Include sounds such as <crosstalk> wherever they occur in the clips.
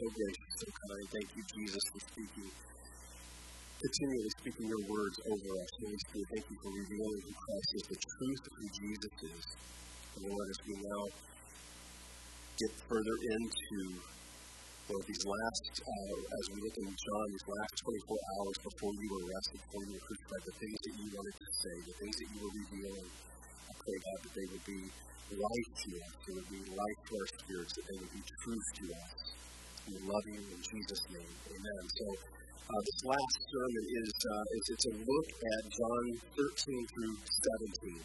so gracious, so kind. Thank you, Jesus, for speaking, continually speaking your words over us. Holy Spirit, thank you for revealing who Christ is, the truth of who Jesus is. And Lord, as we now get further into Lord, these last, uh, as we look in John, these last 24 hours before you were arrested, before you were crucified, the things that you wanted to say, the things that you were revealing, I pray, God, that they would be life to us, they would be life to our spirits, that they would be truth to us. We love you in Jesus' name. Amen. So, uh, this last sermon is, uh, is it's a look at John 13 through 17.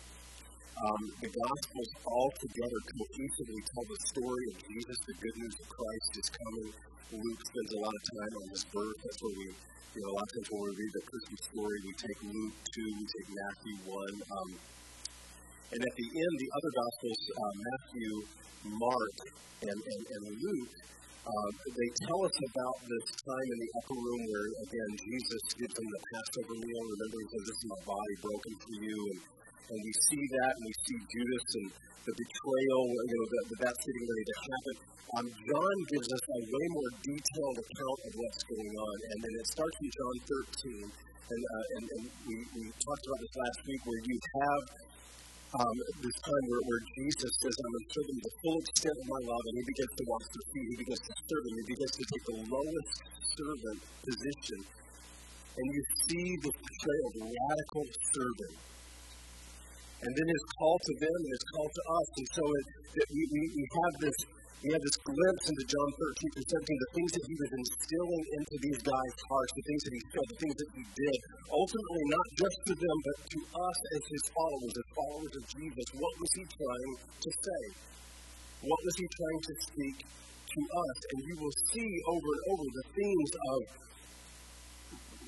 Um, the Gospels all together cohesively tell the story of Jesus. The good news of Christ is coming. Luke spends a lot of time on his birth. That's where we, you know, a lot of times when we read the Christmas story, we take Luke 2, we take Matthew 1. Um, and at the end, the other Gospels, uh, Matthew, Mark, and, and, and Luke, uh, they tell us about this time in the upper room where, again, Jesus gives them the Passover meal. Remember, he says, This is my body broken for you. And and we see that, and we see Judas and the betrayal, you know, that, that's getting ready to happen. Um, John gives us a way more detailed account of what's going on, and then it starts in John 13, and, uh, and, and we, we talked about this last week, where you have um, this time where, where Jesus says, I'm going to serve them the full extent of my love, and he begins to wash their feet, he begins to serve them, he begins to take the lowest servant position, and you see the portrayal of radical serving and then his call to them and his call to us. And so it, it, we, we have this we have this glimpse into John 13 through 17, the things that he was instilling into these guys' hearts, the things that he said, the things that he did. Ultimately, not just to them, but to us as his followers, as followers of Jesus. What was he trying to say? What was he trying to speak to us? And you will see over and over the themes of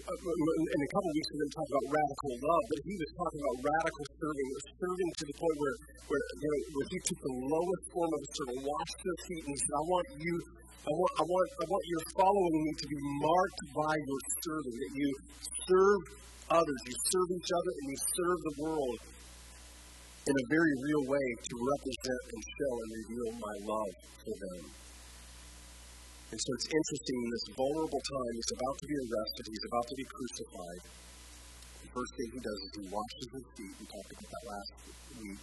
in a couple of weeks, we're going to talk about radical love, but he was talking about radical serving, serving to the point where, where, you know, where he took the lowest form of a servant, washed their feet, and he said, I want you, I want, I want, I want your following me to be marked by your serving, that you serve others, you serve each other, and you serve the world in a very real way to represent and show and reveal my love for them. And so it's interesting in this vulnerable time, he's about to be arrested, he's about to be crucified. The first thing he does is he washes his feet. We talked about that last week.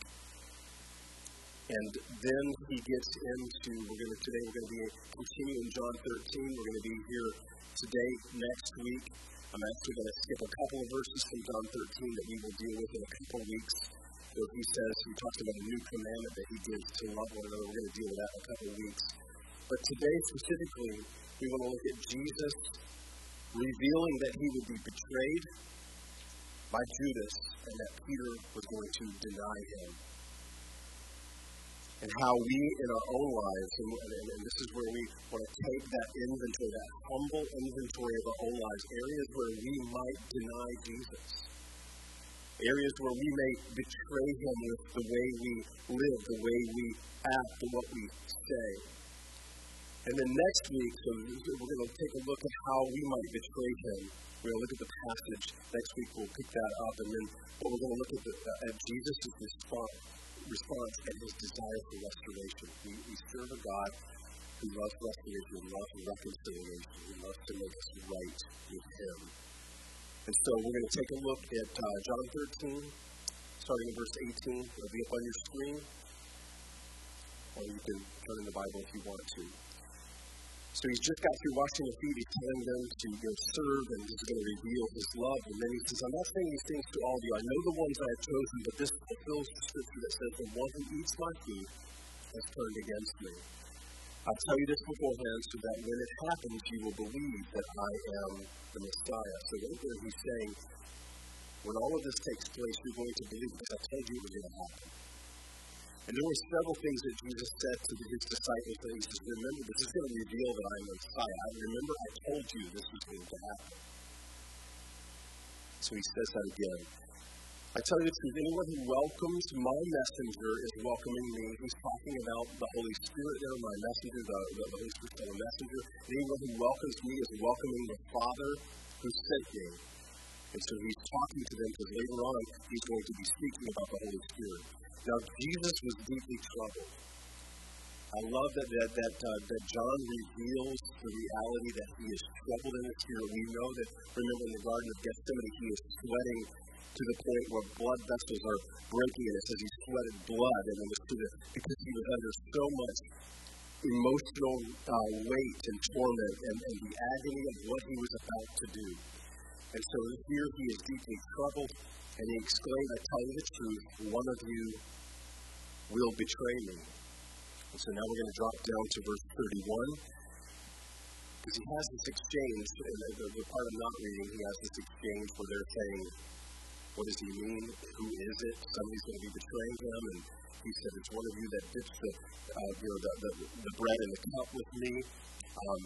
And then he gets into, we're going to, today we're going to be continuing in John 13. We're going to be here today, next week. I'm actually going to skip a couple of verses from John 13 that we will deal with in a couple of weeks. So he says, he talks about a new commandment that he gives to love one another. We're going to deal with that in a couple of weeks. But today, specifically, we want to look at Jesus revealing that he would be betrayed by Judas and that Peter was going to deny him. And how we, in our own lives, and, and, and this is where we want to take that inventory, that humble inventory of our own lives, areas where we might deny Jesus areas where we may betray him with the way we live, the way we act, and what we say. And then next week, so we're going to take a look at how we might betray him. We're going to look at the passage. Next week, we'll pick that up. And then but we're going to look at, the, uh, at Jesus' response, response and his desire for restoration. We, we serve a God who loves restoration, who loves reconciliation, who loves to make us right with him. And so we're going to take a look at uh, John 13, starting in verse 18. It'll be up on your screen. Or you can turn in the Bible if you want to. So he's just got through washing their feet. He's telling them to go serve and he's going to reveal his love. And then he says, I'm not saying these things to all of you. I know the ones I have chosen, but this fulfills the scripture that says, The one who eats my food has turned against me. I tell you this beforehand so that when it happens, you will believe that I am the Messiah. So what he's saying, when all of this takes place, you're going to believe because I told you it was going to happen. And there were several things that Jesus said to his disciples that he says, Remember, this is going to reveal that I am the Messiah. I remember I told you this was going to happen. So he says that again. I tell you the truth, anyone who welcomes my messenger is welcoming me. He's talking about the Holy Spirit there, my messenger, the, the Holy Spirit, the messenger. Anyone who welcomes me is welcoming the Father who sent me. And so he's talking to them because later on he's going to be speaking about the Holy Spirit. Now, Jesus was deeply troubled. I love that that that, uh, that John reveals the reality that he is troubled in his spirit. We know that. Remember in the Garden of Gethsemane, he is sweating to the point where blood vessels are breaking, and it says he sweated blood, and it was to the because he was under so much emotional uh, weight and torment and, and the agony of what he was about to do. And so here he is deeply troubled, and he exclaimed, I tell you the truth, one of you will betray me. And so now we're going to drop down to verse 31. Because he has this exchange, and the, the part I'm not reading, he has this exchange where they're saying, What does he mean? Who is it? Somebody's going to be betraying him. And he said, It's one of you that dips the, uh, you know, the, the, the bread in the cup with me. Um,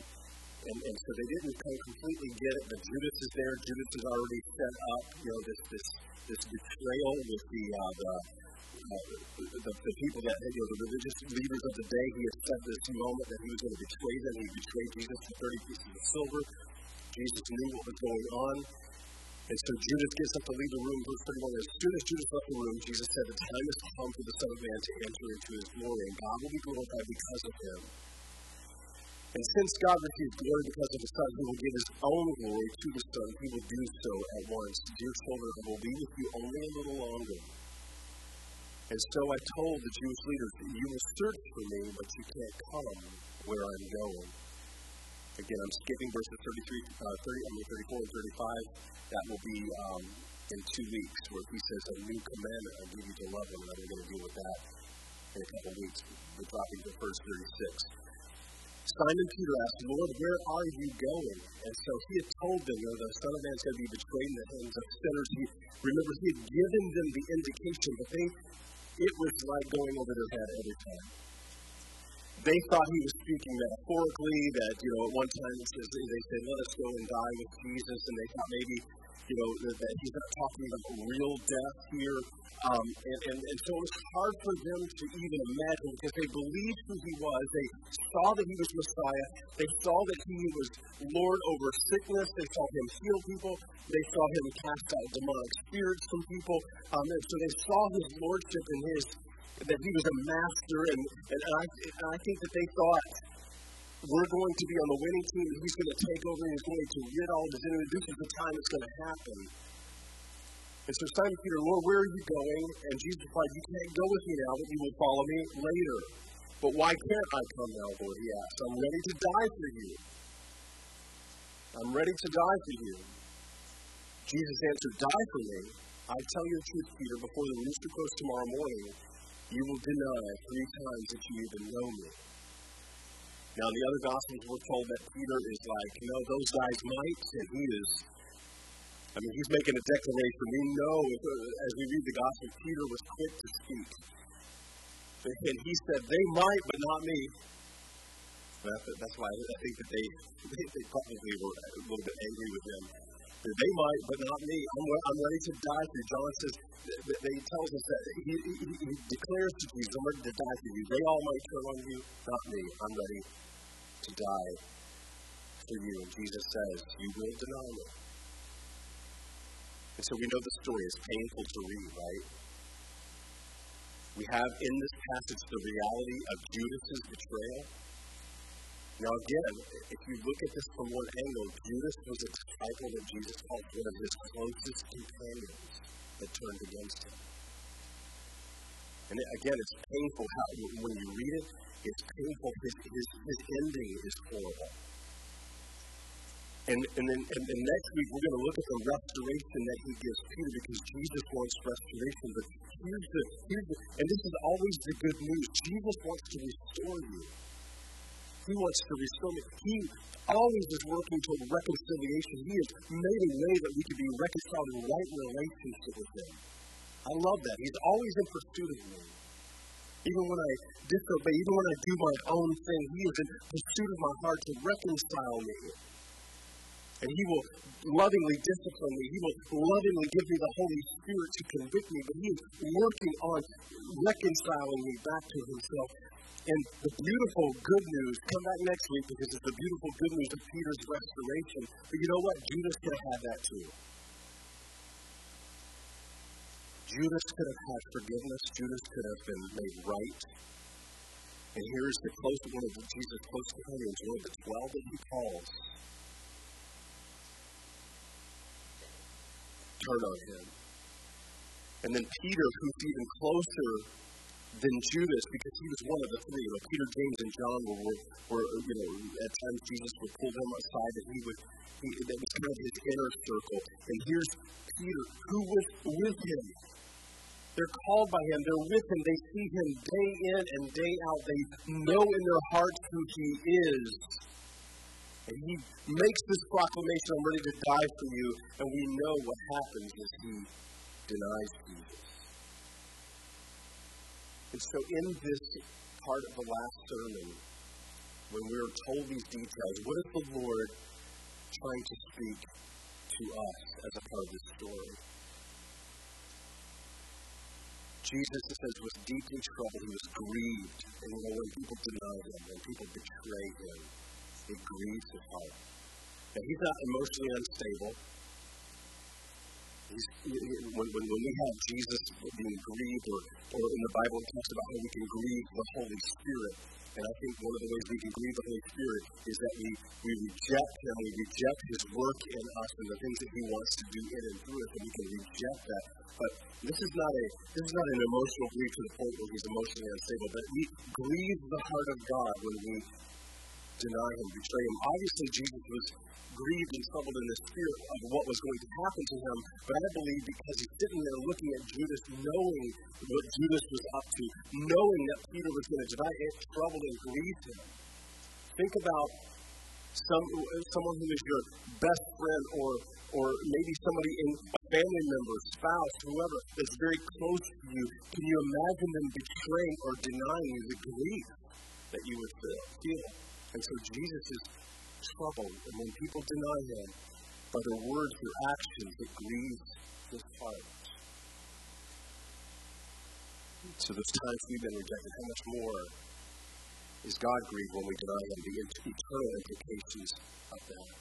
and, and so they didn't completely get it, but Judas is there. Judas has already set up, you know, this this this betrayal with the uh, the, uh, the, the people that you know the religious leaders of the day. He had set this moment that he was going to betray them. He betrayed Jesus for thirty pieces of silver. Jesus knew what was going on. And so Judas gets up to leave the room. Verse 31 As soon as Judas left the room, Jesus said, The time has come for the Son of Man to enter into his glory, and God will be glorified because of him. And since God received glory because of the Son, he will give his own glory to the Son. He will do so at once. Dear children, I will be with you only a little longer. And so I told the Jewish leaders, You will search for me, but you can't come where I'm going. Again, I'm skipping verses 33, uh, 30, I mean 34 and 35. That will be um, in two weeks, where he says, A new commandment I give you to love one another. We're going to deal with that in a couple weeks. We're dropping to verse 36. Simon Peter asked, Lord, where are you going? And so he had told them, know, the Son of Man is going to be betrayed in the hands of sinners. He, remember, he had given them the indication, but they, it was like going over their head every time. They thought he was speaking metaphorically, that, you know, at one time they said, let us go and die with Jesus, and they thought maybe, you know, that, he's not talking about real death here. Um, and, and, and so it was hard for them to even imagine because they believed who he was. They saw that he was Messiah. They saw that he was Lord over sickness. They saw him heal people. They saw him cast out demonic spirits from people. Um, and so they saw his lordship and his that he was a master. And, and, I, and I think that they thought we're going to be on the winning team. He's going to take over he's going to rid all of his enemies. This is the time it's going to happen. And so Simon Peter, Lord, where are you going? And Jesus replied, You can't go with me now, but you will follow me later. But why can't I come now, Lord? He asked. I'm ready to die for you. I'm ready to die for you. Jesus answered, Die for me. I tell you the truth, Peter, before the rooster crows tomorrow morning, you will deny three times that you even know me. Now, the other Gospels were told that Peter is like, you know, those guys might, and he is I mean, he's making a declaration. We know, as we read the gospel, Peter was quick to speak. And he said, They might, but not me. That's why I think that <laughs> they, they probably were a little bit angry with him. They might, but not me. I'm, I'm ready to die for you. John says, he tells us that he, he, he declares to Jesus, I'm ready to die for you. They all might turn on you, not me. I'm ready to die for you. And Jesus says, You will deny me. And so we know the story is painful to read, right? We have in this passage the reality of Judas's betrayal. Now, again, if you look at this from one angle, Judas was a disciple that Jesus called one of his closest companions that turned against him. And again, it's painful how, when you read it, it's painful. His, his, his ending is horrible. And, and then and, and next week, we're going to look at the restoration that he gives Peter because Jesus wants restoration. But here's the, here's the, and this is always the good news Jesus wants to restore you. He wants to restore me. He always is working toward reconciliation. He has made a way that we can be reconciled in right relationship with Him. I love that. He's always in pursuit of me. Even when I disobey, even when I do my own thing, He is in pursuit of my heart to reconcile me. And He will lovingly discipline me. He will lovingly give me the Holy Spirit to convict me. But He is working on reconciling me back to Himself. And the beautiful good news, come back next week because it's the beautiful good news of Peter's restoration. But you know what? Judas could have had that too. Judas could have had forgiveness. Judas could have been made right. And here's the close one of Jesus' close companions, one of the twelve that he calls. Turn on him. And then Peter, who's even closer than Judas, because he was one of the three. Know, Peter, James, and John were, were, were, you know, at times Jesus would pull them aside and he would, he, that was kind of his inner circle. And here's Peter, who was with him. They're called by him. They're with him. They see him day in and day out. They know in their hearts who he is. And he makes this proclamation, I'm ready to die for you. And we know what happens as he denies Jesus. And so, in this part of the last sermon, when we are told these details, what is the Lord trying to speak to us as a part of this story? Jesus, it says, was deeply troubled. He was grieved. And you know, when people deny him, when people betray him, it grieves his heart. And he's not emotionally unstable. When, when, when we have Jesus being grieved, or, or in the Bible, it talks about how we can grieve the Holy Spirit. And I think one of the ways we can grieve the Holy Spirit is that we, we reject Him, we reject His work in us and the things that He wants to do in and through us, and we can reject that. But this is not a this is not an emotional grief to the point where He's emotionally unstable, but we grieve the heart of God when we deny Him, betray Him. Obviously, Jesus was grieved and troubled in the spirit of what was going to happen to him. But I believe because he's sitting there looking at Judas, knowing what Judas was up to, knowing that Peter was going to deny, it troubled and grieved him. Think about some, someone who is your best friend or or maybe somebody in a family member, spouse, whoever that's very close to you. Can you imagine them betraying or denying you the grief that you would feel? And so Jesus is troubled, and when people deny him by their words, their actions, it grieves his heart. So those times we've been rejected, how much more is God grieved when we deny him, the eternal implications of that?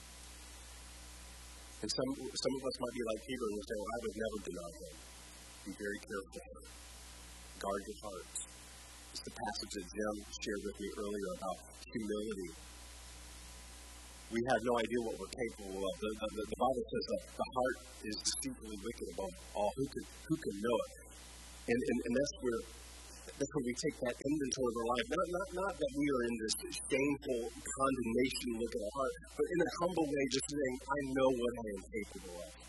And some, some of us might be like Peter and say, well, I would never deny him. Be very careful. Guard your hearts. The passage that Jim shared with me earlier about humility we have no idea what we're capable of. The, the, the Bible says that the heart is deceitfully wicked above all. Who can, who can know it? And, and, and that's where that's where we take that inventory of our life. Not, not, not that we are in this shameful condemnation look at our heart, but in a humble way, just saying, I know what I am capable of.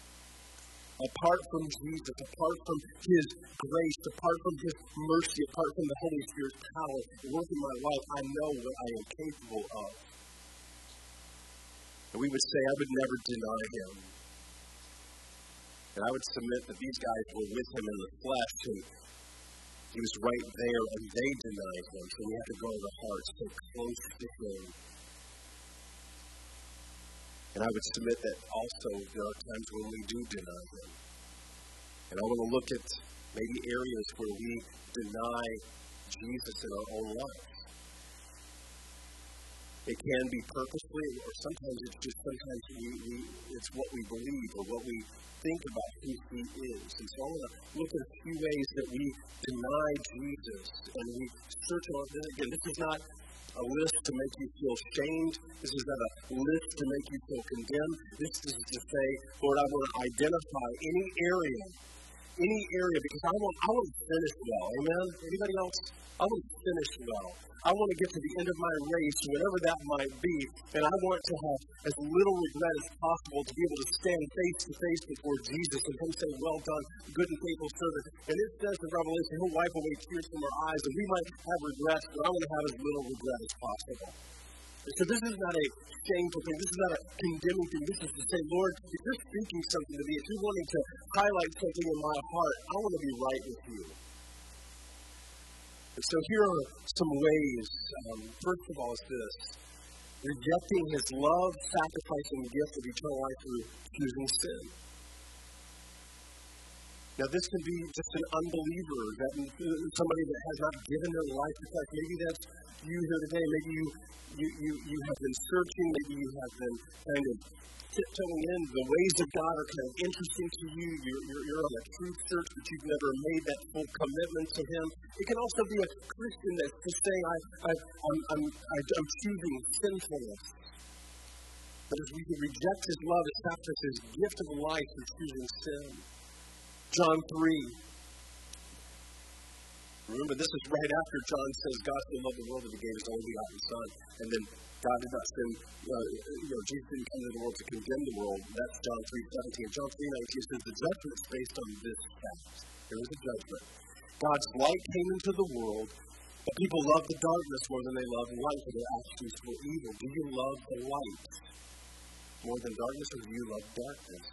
Apart from Jesus, apart from His grace, apart from His mercy, apart from the Holy Spirit's power working in my life, I know what I am capable of. And we would say, I would never deny him. And I would submit that these guys were with him in the flesh, and he was right there, and they denied him. So we have to go to the heart, stay close to him. And I would submit that also there are times when we do deny him. And I want to look at maybe areas where we deny Jesus in our own life. It can be purposely, or sometimes it's just sometimes we, we, it's what we believe or what we think about who He is. And so I want to look at a few ways that we deny Jesus and we search on this. Again, this is not a list to make you feel shamed. This is not a list to make you feel condemned. This is to say, Lord, I want to identify any area, any area, because I want, I want to finish well. Amen? Anybody else? I want to finish well. I want to get to the end of my race, whatever that might be, and I want to have as little regret as possible to be able to stand face to face before Jesus and Him say, Well done, good and faithful servant. And it says in Revelation, He'll wipe away tears from our eyes, and we might have regrets, but I want to have as little regret as possible. So this is not a shameful thing. This is not a condemning thing. This is to say, Lord, if you're speaking something to me, if you're wanting to highlight something in my heart, I want to be right with you. And so here are some ways. Um, first of all, is this rejecting his love, sacrificing the gift of eternal life through choosing sin. Now, this can be just an unbeliever, that uh, somebody that has not given their life to Christ. Maybe that's you here today. Maybe you, you, you, you have been searching. Maybe you have been kind of tiptoeing in. The ways of God are kind of interesting to you. You're, you're, you're on a truth search, but you've never made that full commitment to Him. It can also be a Christian that's just saying, I, I, I'm, I'm, I'm choosing sinfulness. But as we reject His love, just His gift of life for choosing sin. John 3. Remember, this is right after John says, God so loved the world that He gave His only begotten Son. And then God did not send, uh, you know, Jesus didn't come into the world to condemn the world. That's John 3 17. John 3 19 says the judgment is based on this fact. There is a judgment. God's light came into the world, but people love the darkness more than they love light, for their actions were evil. Do you love the light more than darkness, or do you love darkness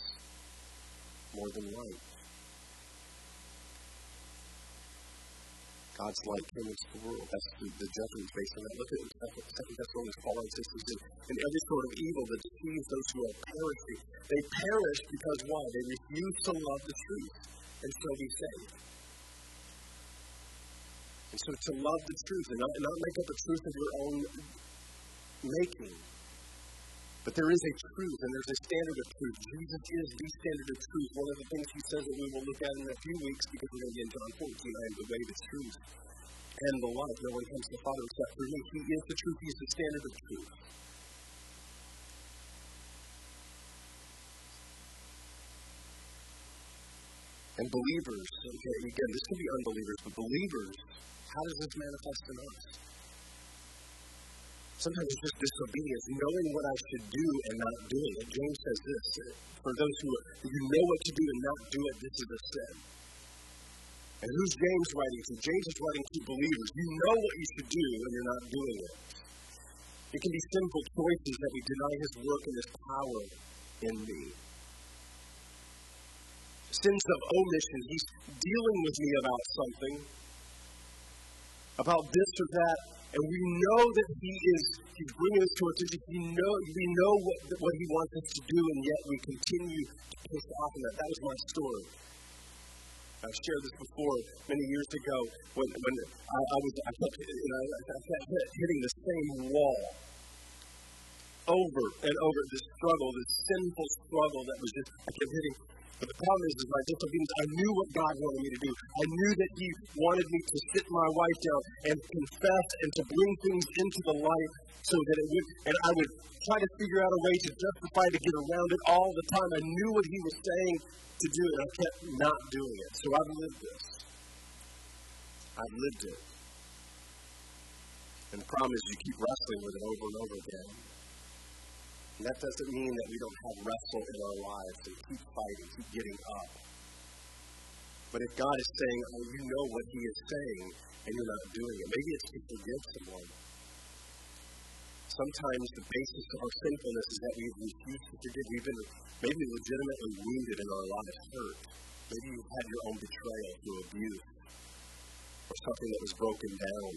more than light? God's light came into the world. That's the, the judgment based on that. Look at Second Thessalonians, Paul insists in, in every sort of evil that deceives those who are perishing. They perish because why? They refuse to love the truth and so be saved. And so to love the truth and not, not make up a truth of your own making, but there is a truth, and there's a standard of truth. Jesus is the standard of truth. One of the things he says that we will look at in a few weeks, because we're going to be in John 14, I am the way, the truth, and the life. No one comes to the Father except through me. He is the truth. He is the standard of truth. And believers, okay, again, this can be unbelievers, but believers, how does this manifest in us? Sometimes it's just disobedience, knowing what I should do and not doing it. James says this for those who you know what to do and not do it, this is a sin. And who's James writing to? James is writing to believers. You know what you should do and you're not doing it. It can be sinful choices that we deny his work and his power in me. Sins of omission. He's dealing with me about something, about this or that, and we know that He is He's bringing us to attention. We know we know what what He wants us to do, and yet we continue to push off on that. That was my story. I've shared this before many years ago when when I, I was I kept you know I kept hitting the same wall over and over. This struggle, this sinful struggle that was just I kept hitting but the problem is, is my disobedience. I knew what God wanted me to do. I knew that He wanted me to sit my wife down and confess and to bring things into the light so that it would, and I would try to figure out a way to justify to get around it all the time. I knew what He was saying to do, and I kept not doing it. So I've lived this. I've lived it. And the problem is, you keep wrestling with it over and over again. And that doesn't mean that we don't have wrestle in our lives and keep fighting, keep getting up. But if God is saying, oh, you know what He is saying, and you're not doing it, maybe it's to forgive someone. Sometimes the basis of our sinfulness is that we refuse to forgive. We've been maybe legitimately wounded in our lives, hurt. Maybe you've had your own betrayal through abuse or something that was broken down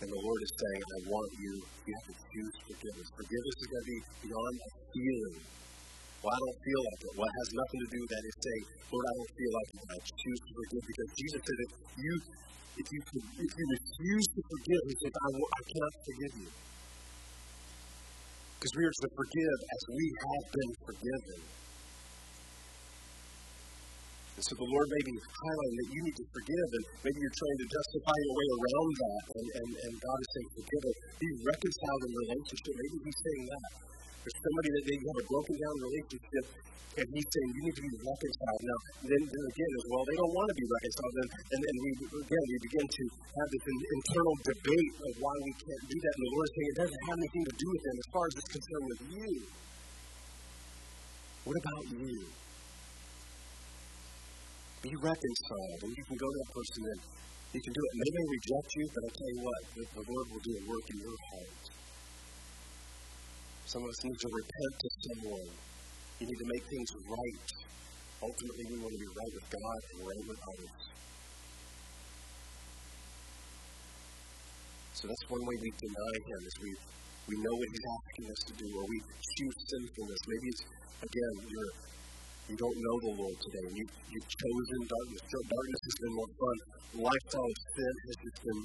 and the Lord is saying, I want you, you have to choose forgiveness. Forgiveness is going to be beyond a feeling. Well, I don't feel like it. Well, it has nothing to do with that. It's saying, Lord, I don't feel like it. I choose to forgive because Jesus said, if you, if you, if you refuse to forgive, He says, I, will, I cannot forgive you. Because we are to forgive as we have been forgiven. And so the Lord may be highlighting that you need to forgive, and maybe you're trying to justify your way around that, and, and, and God is saying, forgive it. Be reconciled in relationship. Maybe He's saying that. There's somebody that they have a broken down relationship, and He's saying, you need to be reconciled. Now, then, then again, as well, they don't want to be reconciled. And, and, and we, again, we begin to have this internal debate of why we can't do that. And the Lord is saying, it doesn't have anything to do with them as far as it's concerned with you. What about you? Be reconciled. And you can go to that person and you can do it. Maybe They reject you, but I tell you what, the, the Lord will do a work in your heart. Some of us need to repent to someone. You need to make things right. Ultimately, we want to be right with God and right with others. So that's one way we deny Him is we we know what He's asking us to do, or we choose sinfulness. Maybe it's again you're you don't know the Lord today, and you, you've chosen darkness. Darkness has been more fun. Lifestyle of sin has just been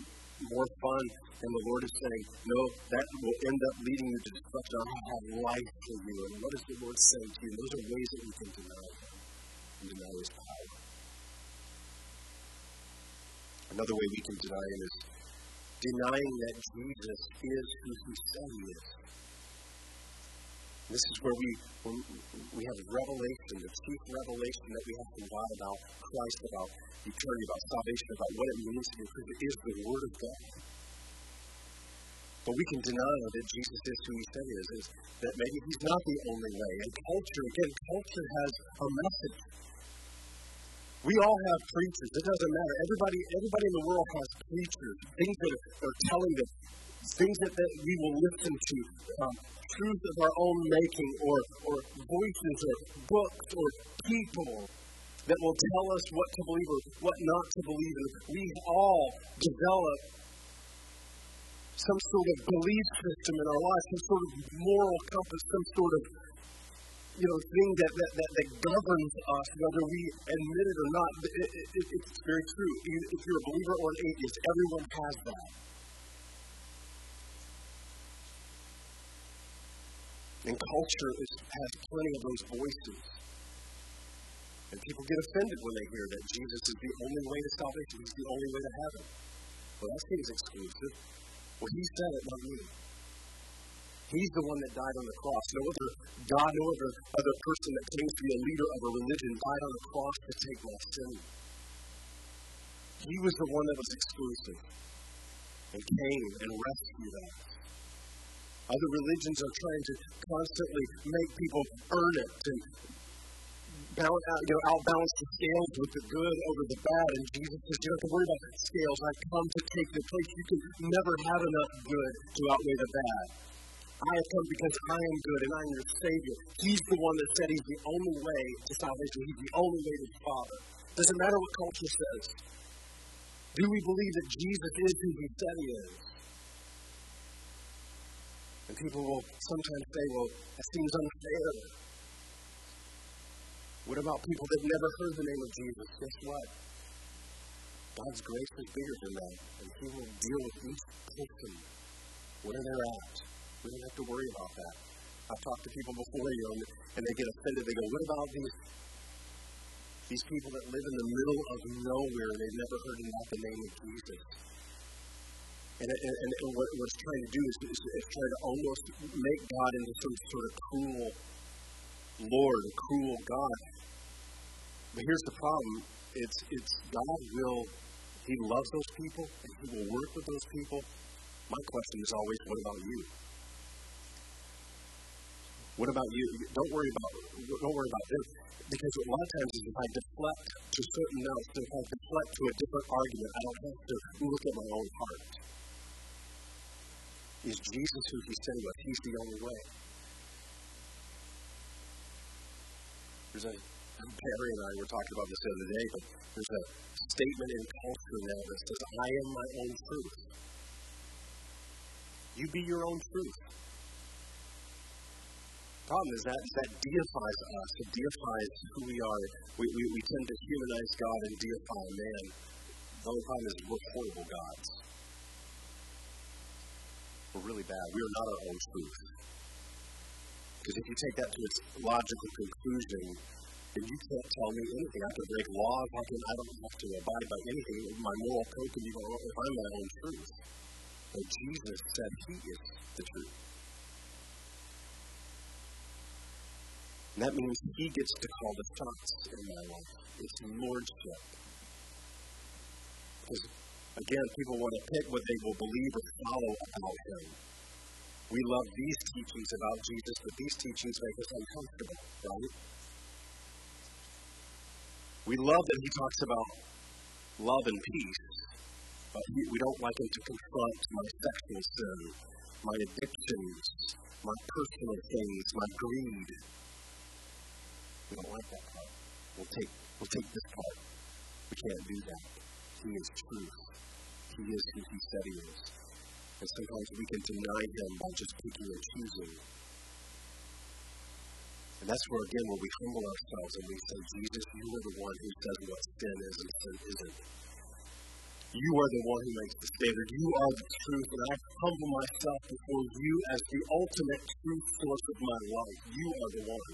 more fun. And the Lord is saying, no, that will end up leading you to destruction. I have life for you. And what is the Lord saying to you? Those are ways that we can deny Him and deny His power. Another way we can deny Him is denying that Jesus is who He said He is. This is where we, we have revelation, the chief revelation that we have from God about Christ, about eternity, about salvation, about what it means to be Christian, is the Word of God. But we can deny that Jesus is who he said he is, is that maybe he's not the only way. And culture, again, culture has a message. We all have preachers. It doesn't matter. Everybody, everybody in the world has preachers, things that are telling us, things that, that we will listen to, um, truth of our own making, or, or voices, or books, or people that will tell us what to believe or what not to believe. And we all develop some sort of belief system in our lives, some sort of moral compass, some sort of you know thing that that, that, that governs us, whether we admit it or not. It, it, it's very true. If you're a believer or an atheist, everyone has that. And culture is, has plenty of those voices. And people get offended when they hear that Jesus is the only way to salvation, He's the only way to heaven. Well, that seems exclusive. Well, He said it, not me. He's the one that died on the cross. No other God, no other, other person that claims to be a leader of a religion died on the cross to take my sin. He was the one that was exclusive and came and rescued us. Other religions are trying to constantly make people earn it and balance, out, you know, outbalance the scales with the good over the bad. And Jesus says, you don't have to worry about the scales. I come to take the place. You can never have enough good to outweigh the bad. I have come because I am good and I am your Savior. He's the one that said He's the only way to salvation. He's the only way to the Father. Doesn't matter what culture says. Do we believe that Jesus is who He said He is? And people will sometimes say, well, that seems unfair. What about people that never heard the name of Jesus? Guess what? God's grace is bigger than that, and He will deal with each person where they're at. We don't have to worry about that. I've talked to people before, you know, and they get offended. They go, "What about these these people that live in the middle of nowhere and they've never heard about the name of Jesus?" And, and, and what, it's trying to do is, is, trying to almost make God into some sort of cruel Lord, a cruel God. But here's the problem. It's, it's God will, He loves those people, and He will work with those people. My question is always, what about you? What about you? Don't worry about don't worry about them. Because a lot of times if I deflect to certain notes, if I deflect to a different argument, I don't have to look at my own heart. Is Jesus who he he was? He's the only way. There's a Perry and I were talking about this the other day, but there's a statement in culture now that says, I am my own truth. You be your own truth. Problem is that that deifies us. It deifies who we are. We, we, we tend to humanize God and deify man. The only problem is we're horrible gods. We're really bad. We are not our own truth. Because if you take that to its logical conclusion, then you can't tell me anything. I can break laws. I, can, I don't have to abide by anything. My moral code can be wrong if I'm my own truth. But Jesus said he is the truth. And that means he gets to call the shots in my life. It's lordship. Because, again, people want to pick what they will believe or follow about him. We love these teachings about Jesus, but these teachings make us uncomfortable, right? We love that he talks about love and peace, but we don't like him to confront my sexual sin, my addictions, my personal things, my greed. We don't like that part. We'll take, we'll take this part. We can't do that. He is truth. He is who he said he is. And sometimes we can deny him by just picking and choosing. And that's where, again, where we humble ourselves and we say, Jesus, you are the one who says what sin is and sin isn't. You are the one who makes the standard. You are the truth, and I humble myself before you as the ultimate truth source of my life. You are the one,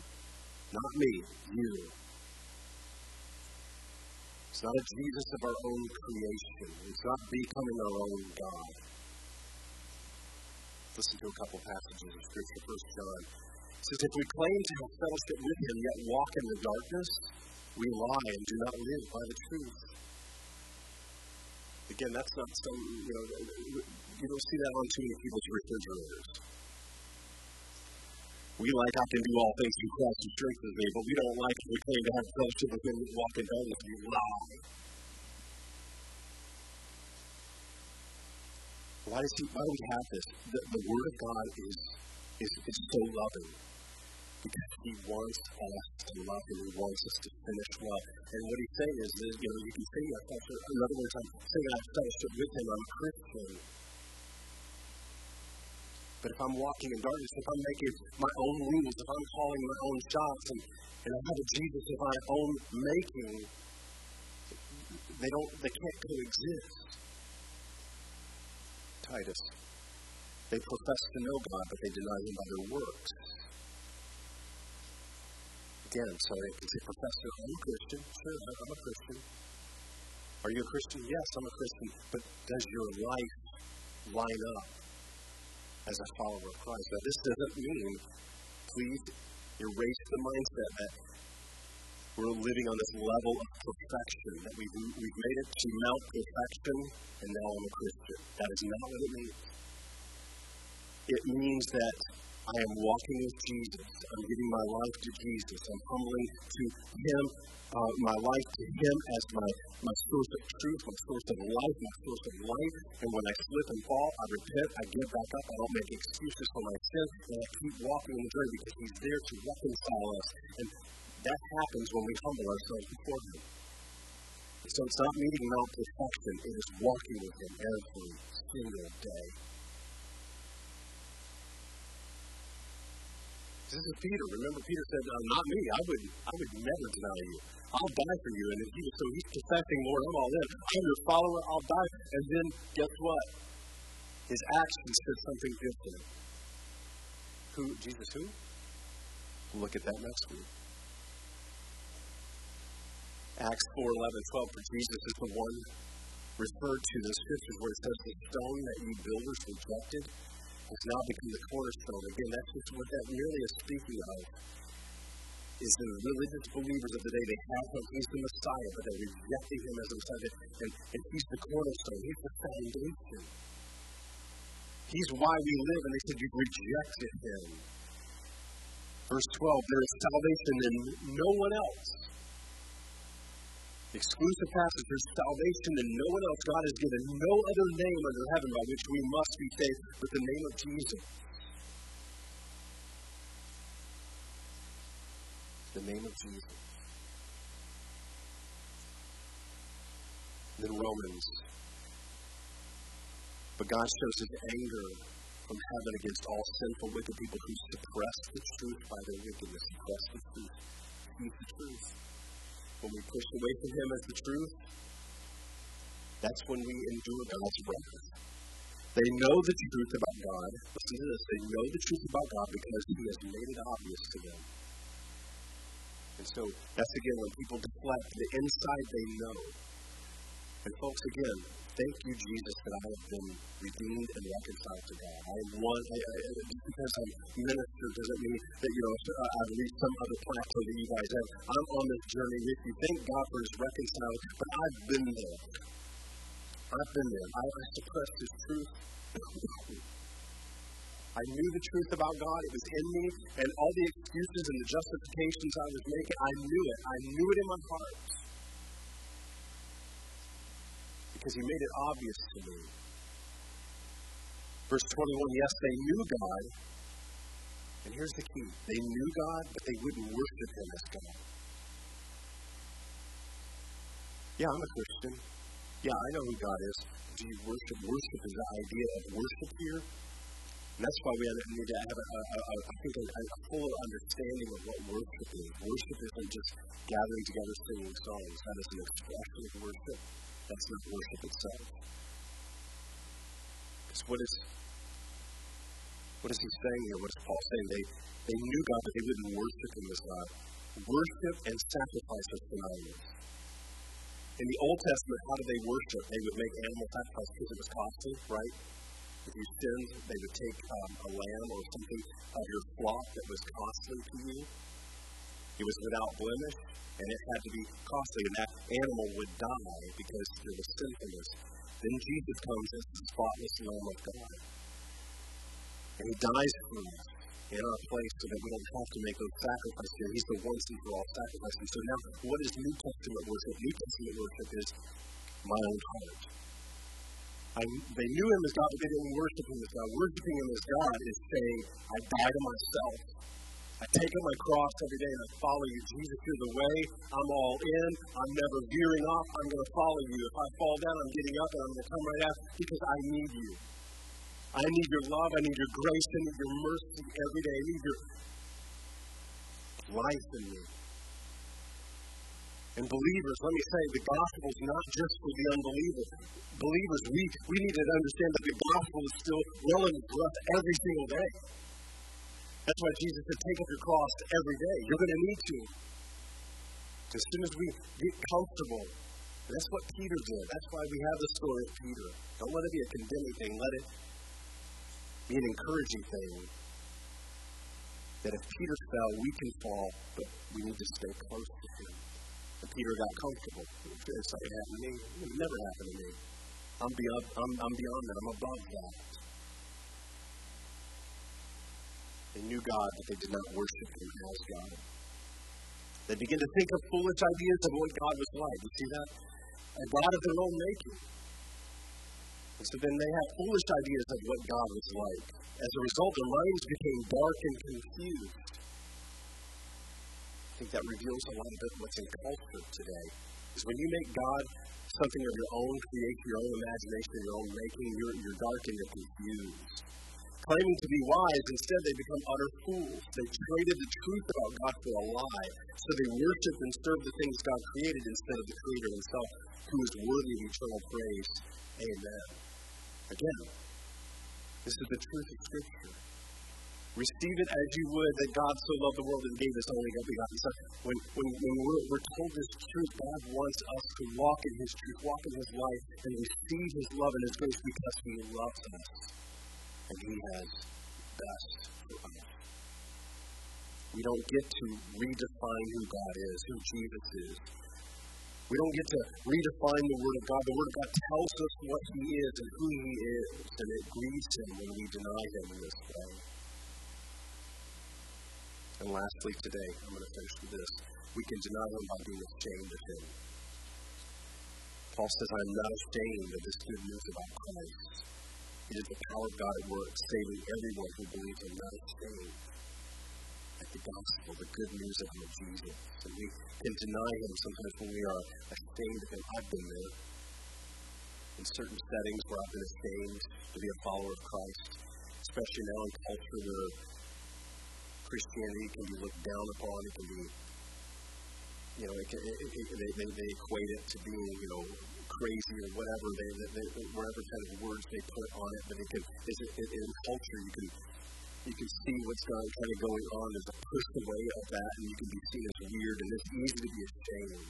not me, you. It's not a Jesus of our own creation. It's not becoming our own God. Listen to a couple passages of Scripture. First John says, If we claim to have fellowship with him, yet walk in the darkness, we lie and do not live by the truth. Again, that's not some, you know, you don't see that on too many people's refrigerators. We like I can do all things through Christ who strengthens me, but we don't like we claim to have fellowship with him, walk in darkness, we lie. Why does he? Why do we have this? The, the Word of God is is, is so loving because He wants us to love Him. He wants us to finish well. And what He's saying is, is you know, you can say that. In other words, I'm saying I have fellowship with Him. I'm Christian. But if I'm walking in darkness, if I'm making my own rules, if I'm calling my own shots, and, and I have a Jesus of my own making, they don't, they can't coexist. Titus. They profess to know God, but they deny Him by their works. Again, so they can say, Professor, are you a Christian? Sure, I'm a Christian. Are you a Christian? Yes, I'm a Christian. But does your life line up as a follower of Christ? Now, this doesn't mean, please erase the mindset that we're living on this level of perfection, that we've, we've made it to Mount Perfection, and now I'm a Christian. That is not what it means. It means that I am walking with Jesus. I'm giving my life to Jesus. I'm humbling to Him, uh, my life to Him as my, my source of truth, my source of life, my source of life. And when I slip and fall, I repent, I get back up, I don't make excuses for my sin, and I keep walking in the journey because He's there to reconcile us. And that happens when we humble ourselves before Him. So it's not meeting Mount Perfection, it is walking with Him every single day. This is Peter. Remember, Peter said, uh, "Not me. I would, I would never deny you. I'll die for you." And he so he's confessing, "Lord, I'm all in. I'm your follower. I'll die." And then guess what? His actions said something different. Who? Jesus? Who? We'll look at that next week. Acts 4, 11, 12. For Jesus is the one referred to in the scriptures where it says, "The stone that you builders rejected." Has now become the cornerstone. Again, that's just what that really is speaking of. Is the religious believers of the day, they have him, he's the Messiah, but they're rejecting him as the Messiah. And, and he's the cornerstone, he's the foundation. He's why we live, and they said, You've rejected him. Verse 12, there is salvation in no one else exclusive passage. There's salvation in no one else. God has given no other name under heaven by which we must be saved but the name of Jesus. The name of Jesus. Then Romans. But God shows his anger from heaven against all sinful, wicked people who suppress the truth by their wickedness. Suppress the truth. Keep the truth when we push away from Him as the truth, that's when we endure God's wrath. They know the truth about God. Listen to this. They know the truth about God because He has made it obvious to them. And so that's again when people deflect, the inside they know. And folks, again, thank you, Jesus, that I have been redeemed and reconciled to God. I one, I, I, just because I'm minister doesn't mean that, you know, uh, I've reached some other plateau that you guys have. I'm on this journey with you. Thank God for his reconciling, but I've been there. I've been there. I, I suppressed his truth. I knew the truth about God. It was in me, and all the excuses and the justifications I was making, I knew it. I knew it in my heart because he made it obvious to me. Verse 21 yes, they knew God. And here's the key they knew God, but they wouldn't worship him as God. Yeah, I'm a Christian. Yeah, I know who God is. Do you worship? Worship is the idea of worship here. And that's why we need to have a, a, a, I think a, a full understanding of what worship is. Worship isn't just gathering together singing songs. That is an expression of worship. That's not worship itself. Because what is what is he saying here? What is Paul saying? They they knew God, but they wouldn't worship him as God. Worship and sacrifice are synonymous. In the Old Testament, how did they worship? They would make animal sacrifice because it was costly, right? If you sinned, they would take um, a lamb or something of your flock that was costly to you. It was without blemish, and it had to be costly, and that animal would die because there was sinfulness. Then Jesus comes as the spotless Lamb of God. And he dies for us in our place so that we don't have to make those sacrifices. He's the once and for all sacrifice. And so now, what is New Testament worship? New Testament worship is my own heart. I, they knew him as God, but they didn't worship him as God. Worshipping him as God is saying, I die to myself. I take up my cross every day and I follow you. Jesus, you're the way. I'm all in. I'm never veering off. I'm going to follow you. If I fall down, I'm getting up and I'm going to come right out because I need you. I need your love. I need your grace. I need your mercy every day. I need your life in me. And believers, let me say, the gospel is not just for the unbeliever. Believers, we, we need to understand that the gospel is still relevant for us every single day. That's why Jesus said, take up your cross every day. You're going to need to. As soon as we get comfortable, that's what Peter did. That's why we have the story of Peter. Don't let it be a condemning thing. Let it be an encouraging thing. That if Peter fell, we can fall, but we need to stay close to him. And Peter got comfortable. It's like it happened to me. It never happened to me. I'm beyond, I'm, I'm beyond that. I'm above that. They knew God, but they did not worship Him as God. They began to think of foolish ideas of what God was like. You see that? A God of their own making. And so then they had foolish ideas of what God was like. As a result, their minds became dark and confused. I think that reveals a lot of what's in culture today. Is when you make God something of your own creation, your own imagination, your own making, you're, you're dark and you're confused. Claiming to be wise, instead they become utter fools. They traded the truth about God for a lie, so they worship and serve the things God created instead of the Creator Himself, who is worthy of eternal praise. Amen. Again, this is the truth of Scripture. Receive it as you would that God so loved the world and gave his only begotten Son. When, when, when we're, we're told this truth, God wants us to walk in his truth, walk in his life, and receive his love and his grace because he loves us. He has best for us. We don't get to redefine who God is, who Jesus is. We don't get to redefine the Word of God. The Word of God tells us what He is and who He is, and it grieves Him when we deny Him in this way. And lastly, today, I'm going to finish with this. We can deny Him by being ashamed of Him. Paul says, I am not ashamed of this good news about Christ. Is the power of God at work, saving everyone who believes. I'm not ashamed at the gospel, the good news of Jesus. And we can deny Him sometimes when we are ashamed of Him. I've been there. In certain settings where I've been ashamed to be a follower of Christ, especially now in culture where Christianity can be looked down upon. It can be, you know, it it, it, they, they equate it to being, you know, crazy or whatever, they, they, they, whatever kind of words they put on it. But it can, it, it, in culture, you can you can see what's going, kind of going on. There's a push away of that, and you can be seen as weird, and it's easy to be ashamed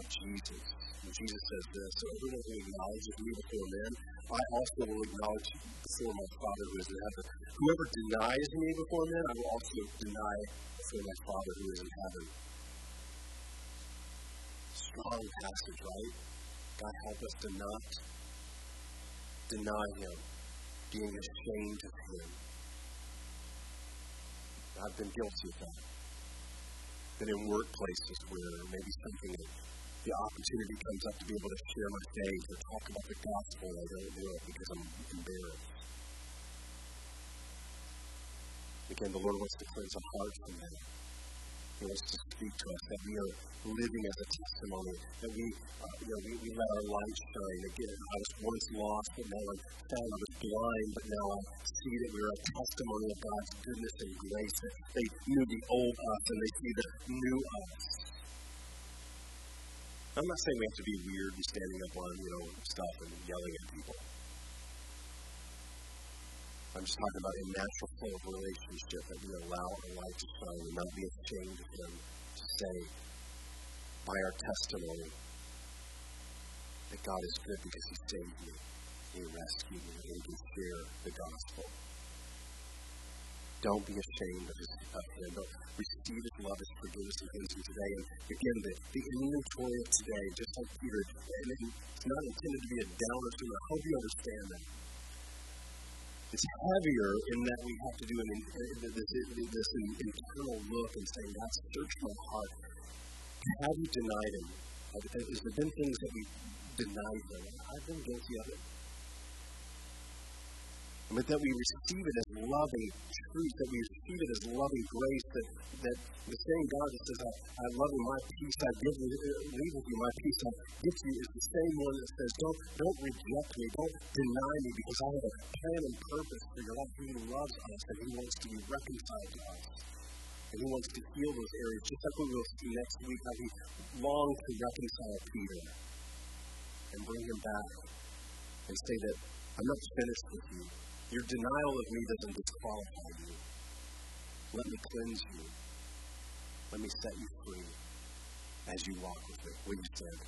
of Jesus. And Jesus says this, so everyone who acknowledges me before men, I also will acknowledge before my Father who is in heaven. Whoever denies me before men, I will also deny before my Father who is in heaven. Strong passage, right? God help us to not deny Him, being ashamed of Him. I've been guilty of that. Been in workplaces where maybe something that the opportunity comes up to be able to share my faith or talk about the gospel, I don't do it because I'm embarrassed. Again, the Lord wants to cleanse our hearts from that. He wants to speak to us that we are living as a testimony, that we, uh, you know, we, we let our light shine. Again, I was once lost, but now I'm found. I was blind, but now I see that we're a testimony of God's goodness and grace. That they knew the old us and they see the new us. I'm not saying we have to be weird and standing up on, you know, stuff and yelling at people. I'm just talking about a natural flow of relationship that we allow our light to shine and not be ashamed of Him to say by our testimony that God is good because He saved me, He rescued me, and He share the gospel. Don't be ashamed of, Him. Don't receive His love, His forgiveness, and cleansing today. And again, the, the inventory of today, just like Peter, and it's not intended to be a downer to I hope you understand that. It's heavier in that we have to do an, uh, this, this internal look and say, God, search my heart. Have you denied Him? Has there been things that we denied Him? I've been guilty of it but that we receive it as loving truth, that we receive it as loving grace, that, that the same God that says, I, I love you, my peace I give you, uh, leave with you, my peace I give you, is the same one that says, don't, don't reject me, don't deny me, because I have a plan and purpose for your life. He loves us, and He wants to be reconciled to us. And He wants to heal those areas, just like we will see next week, how He longs to reconcile Peter and bring him back and say that I'm not finished with you. Your denial of me doesn't disqualify you. Let me cleanse you. Let me set you free as you walk with me. Will you stand?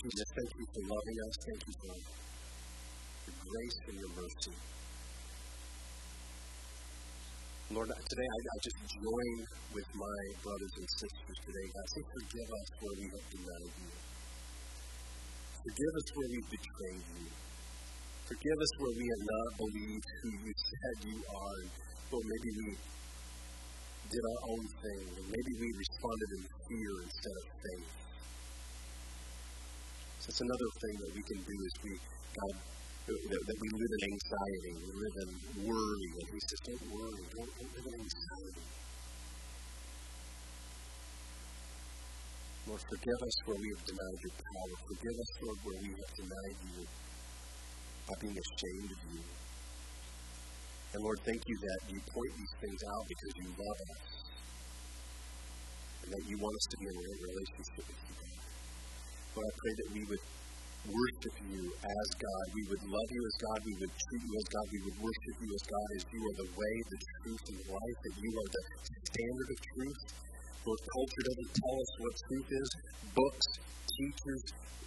Jesus, thank you for loving us. Thank you for your grace and your mercy. Lord, today I, I just join with my brothers and sisters today. God, say forgive us where we have denied you. Forgive us where we've betrayed you. Forgive us where we have not believed who you said you are. Or maybe we did our own thing. Or maybe we responded in fear instead of faith. So that's another thing that we can do is we, God, that, we live in anxiety, we live in worry. And He says, don't worry, don't live in anxiety. Lord, forgive us where we have denied your power. Forgive us, Lord, where we have denied you by being ashamed of you. And Lord, thank you that you point these things out because you love us. And that you want us to be in a relationship with you. Lord, I pray that we would worship you as God. We would love you as God. We would treat you as God. We would worship you as God, as you are the way, the truth, and the life, that you are the standard of truth. Lord, culture doesn't tell us what truth is. Books, teachers,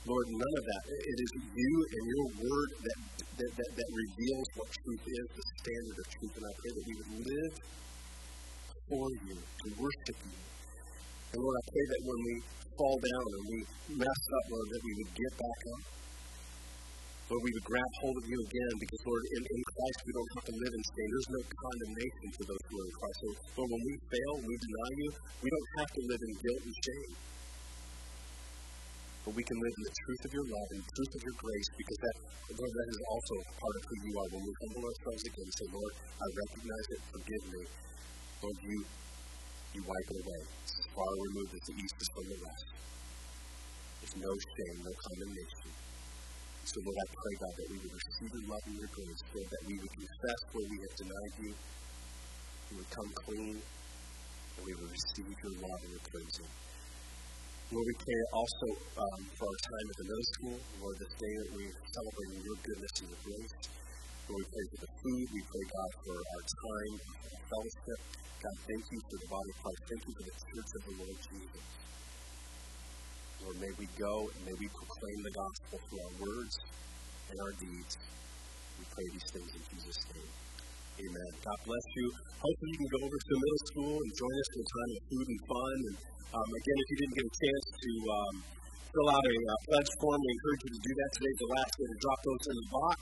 Lord, none of that. It is you and your word that, that, that, that reveals what truth is, the standard of truth. And I pray that we would live for you, to worship you. And Lord, I pray that when we fall down and we mess up, Lord, that we would get back up. Lord, we would grab hold of you again because, Lord, in, in Christ we don't have to live in shame. There's no condemnation for those who are in Christ. So, Lord, when we fail, we deny you, we don't have to live in guilt and shame. But we can live in the truth of your love and the truth of your grace because that, Lord, that is also part of who you are. When we humble ourselves again and say, Lord, I recognize it, forgive me. Lord, you, you wipe it away. As far removed as the east is from the west. There's no shame, no condemnation. So, Lord, I pray, God, that we would receive your love and your grace, Lord, that we would confess where we have denied you, we would come clean, and we would receive your love and your cleansing. Lord, we pray also um, for our time at the middle school, Lord, this day that we're celebrating your goodness and your grace. Lord, we pray for the food. We pray, God, for our time, our fellowship. God, thank you for the body of Christ. Thank you for the church of the Lord Jesus. Lord, may we go and may we proclaim the gospel through our words and our deeds. We pray these things in Jesus' name. Amen. God bless you. Hopefully you can go over to the middle school and join us in a time of food and fun. And um, again, if you didn't get a chance to um, fill out a uh, pledge form, we encourage you to do that. today. the last day to drop those in the box.